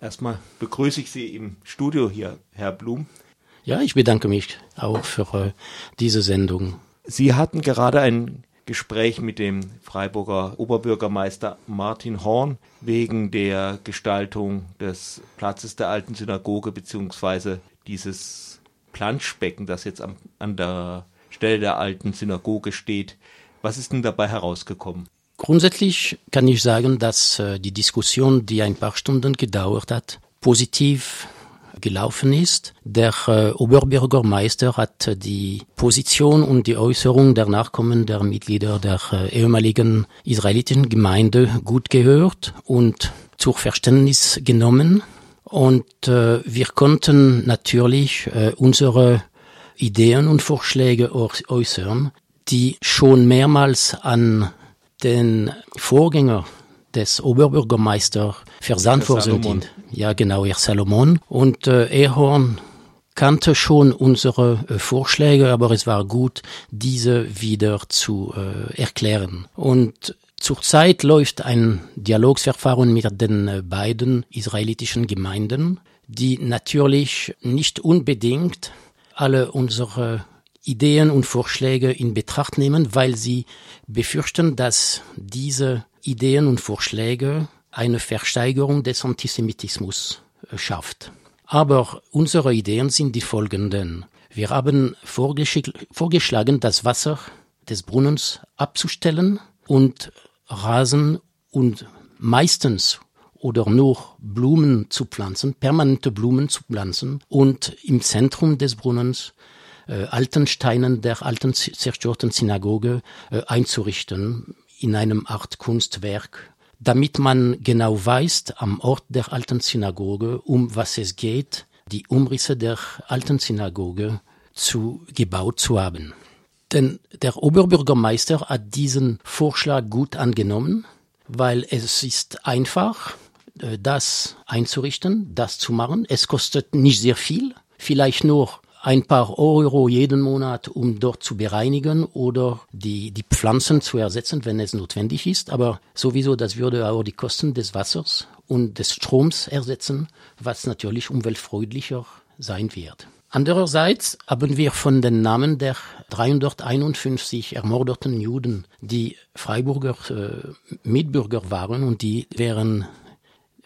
Erstmal begrüße ich Sie im Studio hier, Herr Blum. Ja, ich bedanke mich auch für äh, diese Sendung. Sie hatten gerade ein Gespräch mit dem Freiburger Oberbürgermeister Martin Horn wegen der Gestaltung des Platzes der alten Synagoge beziehungsweise dieses Planschbecken, das jetzt am, an der Stelle der alten Synagoge steht. Was ist denn dabei herausgekommen? Grundsätzlich kann ich sagen, dass äh, die Diskussion, die ein paar Stunden gedauert hat, positiv gelaufen ist. Der äh, Oberbürgermeister hat die Position und die Äußerung der Nachkommen der Mitglieder der äh, ehemaligen israelitischen Gemeinde gut gehört und zur Verständnis genommen. Und äh, wir konnten natürlich äh, unsere Ideen und Vorschläge äußern, die schon mehrmals an den Vorgänger des Oberbürgermeisters versandt worden sind. Ja, genau, Herr Salomon. Und äh, Ehorn kannte schon unsere äh, Vorschläge, aber es war gut, diese wieder zu äh, erklären. Und zurzeit läuft ein Dialogsverfahren mit den äh, beiden israelitischen Gemeinden, die natürlich nicht unbedingt alle unsere Ideen und Vorschläge in Betracht nehmen, weil sie befürchten, dass diese Ideen und Vorschläge eine Versteigerung des Antisemitismus äh, schafft. Aber unsere Ideen sind die folgenden. Wir haben vorgeschlagen, das Wasser des Brunnens abzustellen und Rasen und meistens oder nur Blumen zu pflanzen, permanente Blumen zu pflanzen und im Zentrum des Brunnens äh, alten Steinen der alten zerstörten Synagoge äh, einzurichten in einem Art Kunstwerk, damit man genau weiß am Ort der alten Synagoge, um was es geht, die Umrisse der alten Synagoge zu gebaut zu haben. Denn der Oberbürgermeister hat diesen Vorschlag gut angenommen, weil es ist einfach, äh, das einzurichten, das zu machen. Es kostet nicht sehr viel, vielleicht nur ein paar Euro jeden Monat, um dort zu bereinigen oder die, die Pflanzen zu ersetzen, wenn es notwendig ist. Aber sowieso, das würde auch die Kosten des Wassers und des Stroms ersetzen, was natürlich umweltfreundlicher sein wird. Andererseits haben wir von den Namen der 351 ermordeten Juden, die Freiburger äh, Mitbürger waren und die während äh,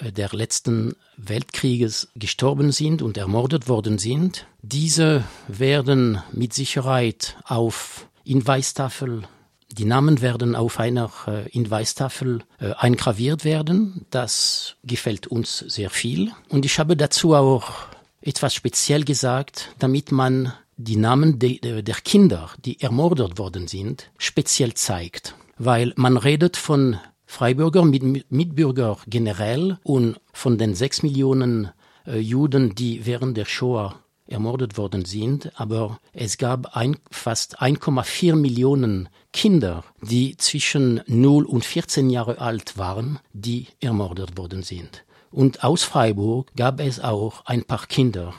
der letzten Weltkrieges gestorben sind und ermordet worden sind. Diese werden mit Sicherheit auf Hinweistafel die Namen werden auf einer äh, Hinweistafel äh, eingraviert werden. Das gefällt uns sehr viel. Und ich habe dazu auch etwas speziell gesagt, damit man die Namen de, der Kinder, die ermordet worden sind, speziell zeigt. Weil man redet von Freibürger, mit, Mitbürger generell und von den sechs Millionen äh, Juden, die während der Shoah ermordet worden sind, aber es gab ein, fast 1,4 Millionen Kinder, die zwischen 0 und 14 Jahre alt waren, die ermordet worden sind. Und aus Freiburg gab es auch ein paar Kinder,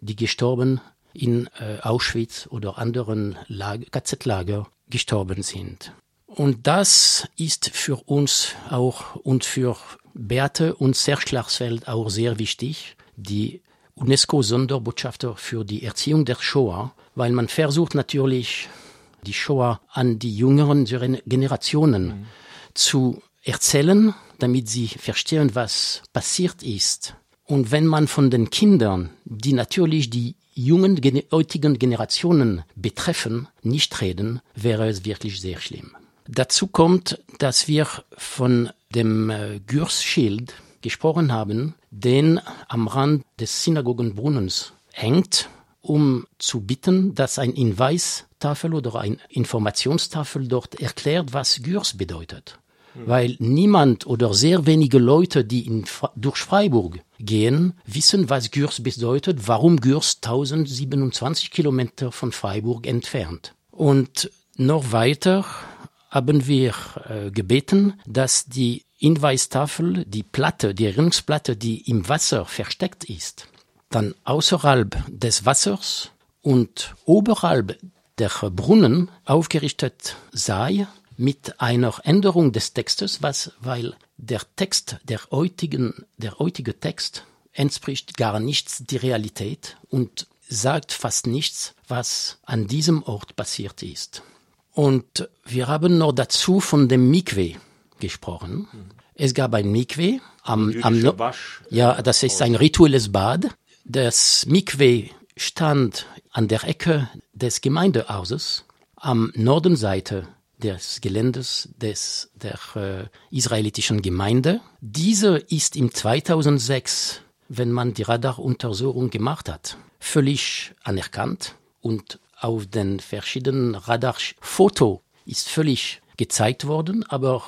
die gestorben in äh, Auschwitz oder anderen KZ-Lager gestorben sind. Und das ist für uns auch und für Beate und Serge Klarsfeld auch sehr wichtig, die UNESCO-Sonderbotschafter für die Erziehung der Shoah, weil man versucht natürlich, die Shoah an die jüngeren Generationen mhm. zu erzählen, damit sie verstehen, was passiert ist. Und wenn man von den Kindern, die natürlich die jungen heutigen Generationen betreffen, nicht reden, wäre es wirklich sehr schlimm. Dazu kommt, dass wir von dem äh, Gürsschild gesprochen haben, den am Rand des Synagogenbrunnens hängt, um zu bitten, dass ein Hinweistafel oder ein Informationstafel dort erklärt, was Gürs bedeutet. Mhm. Weil niemand oder sehr wenige Leute, die in, durch Freiburg gehen, wissen, was Gürs bedeutet, warum Gürs 1027 Kilometer von Freiburg entfernt. Und noch weiter haben wir äh, gebeten, dass die Hinweistafel, die Platte, die Erinnerungsplatte, die im Wasser versteckt ist, dann außerhalb des Wassers und oberhalb der Brunnen aufgerichtet sei mit einer Änderung des Textes, was, weil der Text, der heutigen, der heutige Text entspricht gar nichts die Realität und sagt fast nichts, was an diesem Ort passiert ist. Und wir haben noch dazu von dem Mikwe gesprochen. Mhm. Es gab ein Mikwe am, am no ja, das ist ein rituelles Bad. Das Mikwe stand an der Ecke des Gemeindehauses am Nordenseite des Geländes des, der äh, israelitischen Gemeinde. Diese ist im 2006, wenn man die Radaruntersuchung gemacht hat, völlig anerkannt und auf den verschiedenen Radarfoto ist völlig gezeigt worden, aber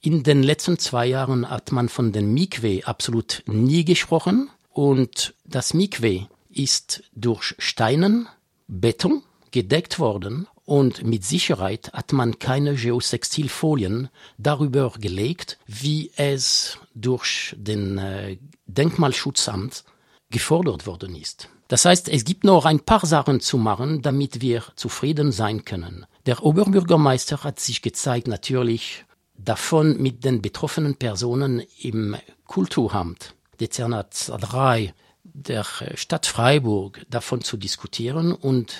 in den letzten zwei Jahren hat man von den Mikwe absolut nie gesprochen und das Mikwe ist durch Steinen, Beton gedeckt worden und mit Sicherheit hat man keine Geosextilfolien darüber gelegt, wie es durch den äh, Denkmalschutzamt gefordert worden ist. Das heißt, es gibt noch ein paar Sachen zu machen, damit wir zufrieden sein können. Der Oberbürgermeister hat sich gezeigt, natürlich davon mit den betroffenen Personen im Kulturamt, Dezernat 3 der Stadt Freiburg davon zu diskutieren und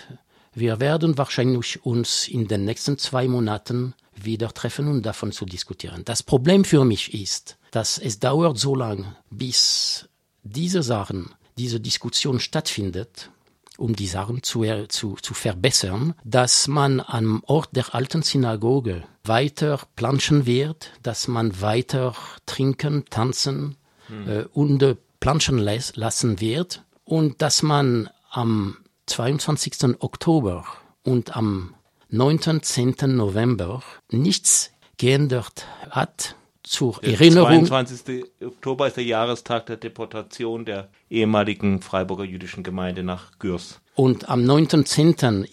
wir werden wahrscheinlich uns in den nächsten zwei Monaten wieder treffen und davon zu diskutieren. Das Problem für mich ist, dass es dauert so lang, bis diese Sachen, diese Diskussion stattfindet, um die Sachen zu, zu, zu verbessern, dass man am Ort der alten Synagoge weiter planschen wird, dass man weiter trinken, tanzen hm. äh, und planschen lassen wird und dass man am 22. Oktober und am 9. 10. November nichts geändert hat zur der Erinnerung. 22. Oktober ist der Jahrestag der Deportation der ehemaligen Freiburger jüdischen Gemeinde nach Gürs. Und am 9.10.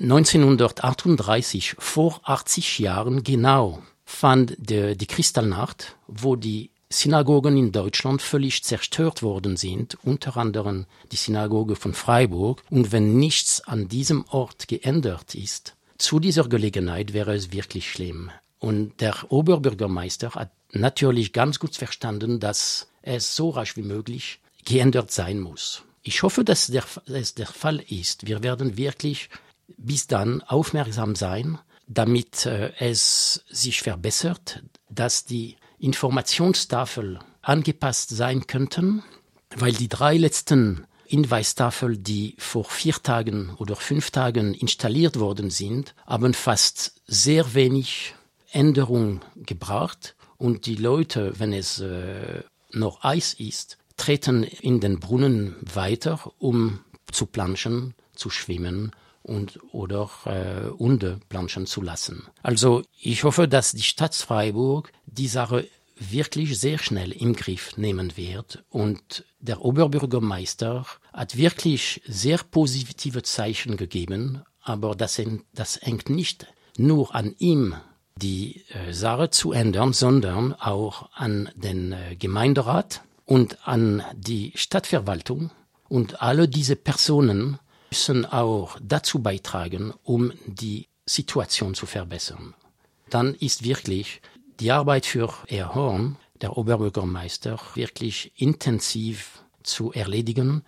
1938, vor 80 Jahren genau, fand die, die Kristallnacht, wo die Synagogen in Deutschland völlig zerstört worden sind, unter anderem die Synagoge von Freiburg. Und wenn nichts an diesem Ort geändert ist, zu dieser Gelegenheit wäre es wirklich schlimm. Und der Oberbürgermeister hat natürlich ganz gut verstanden, dass es so rasch wie möglich geändert sein muss. Ich hoffe, dass der, es der Fall ist. Wir werden wirklich bis dann aufmerksam sein, damit äh, es sich verbessert, dass die Informationstafel angepasst sein könnten, weil die drei letzten Hinweistafel, die vor vier Tagen oder fünf Tagen installiert worden sind, haben fast sehr wenig Änderung gebracht und die Leute, wenn es äh, noch Eis ist, treten in den Brunnen weiter, um zu planschen, zu schwimmen und oder äh, Hunde planschen zu lassen. Also ich hoffe, dass die Stadt Freiburg die Sache wirklich sehr schnell im Griff nehmen wird und der Oberbürgermeister hat wirklich sehr positive Zeichen gegeben, aber das, das hängt nicht nur an ihm, die äh, Sache zu ändern, sondern auch an den äh, Gemeinderat und an die Stadtverwaltung und alle diese Personen müssen auch dazu beitragen, um die Situation zu verbessern. Dann ist wirklich die Arbeit für Herr Horn, der Oberbürgermeister, wirklich intensiv zu erledigen,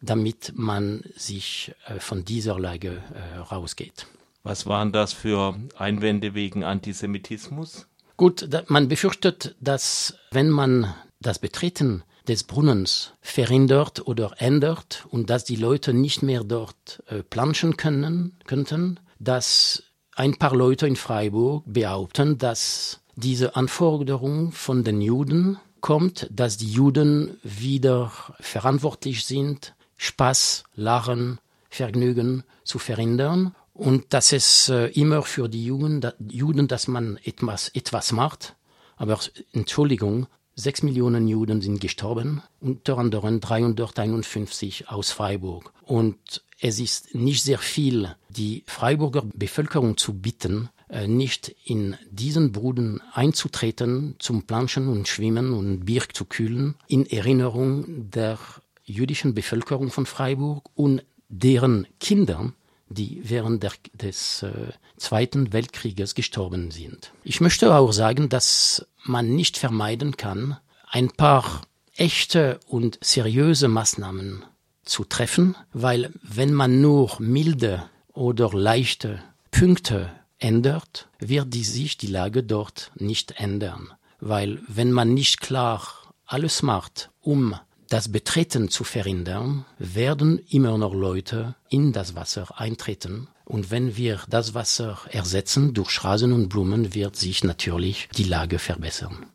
damit man sich äh, von dieser Lage äh, rausgeht. Was waren das für Einwände wegen Antisemitismus? Gut, man befürchtet, dass wenn man das Betreten des Brunnens verhindert oder ändert und dass die Leute nicht mehr dort äh, planschen können, könnten, dass ein paar Leute in Freiburg behaupten, dass diese Anforderung von den Juden kommt, dass die Juden wieder verantwortlich sind, Spaß, Lachen, Vergnügen zu verhindern und dass es äh, immer für die Juden, Juden, dass man etwas, etwas macht. Aber Entschuldigung, Sechs Millionen Juden sind gestorben, unter anderem 351 aus Freiburg. Und es ist nicht sehr viel, die Freiburger Bevölkerung zu bitten, äh, nicht in diesen Bruden einzutreten, zum Planschen und Schwimmen und Bier zu kühlen, in Erinnerung der jüdischen Bevölkerung von Freiburg und deren Kinder, die während der, des äh, Zweiten Weltkrieges gestorben sind. Ich möchte auch sagen, dass man nicht vermeiden kann, ein paar echte und seriöse Maßnahmen zu treffen, weil wenn man nur milde oder leichte Punkte ändert, wird die sich die Lage dort nicht ändern. Weil wenn man nicht klar alles macht, um das Betreten zu verhindern, werden immer noch Leute in das Wasser eintreten. Und wenn wir das Wasser ersetzen durch Rasen und Blumen, wird sich natürlich die Lage verbessern.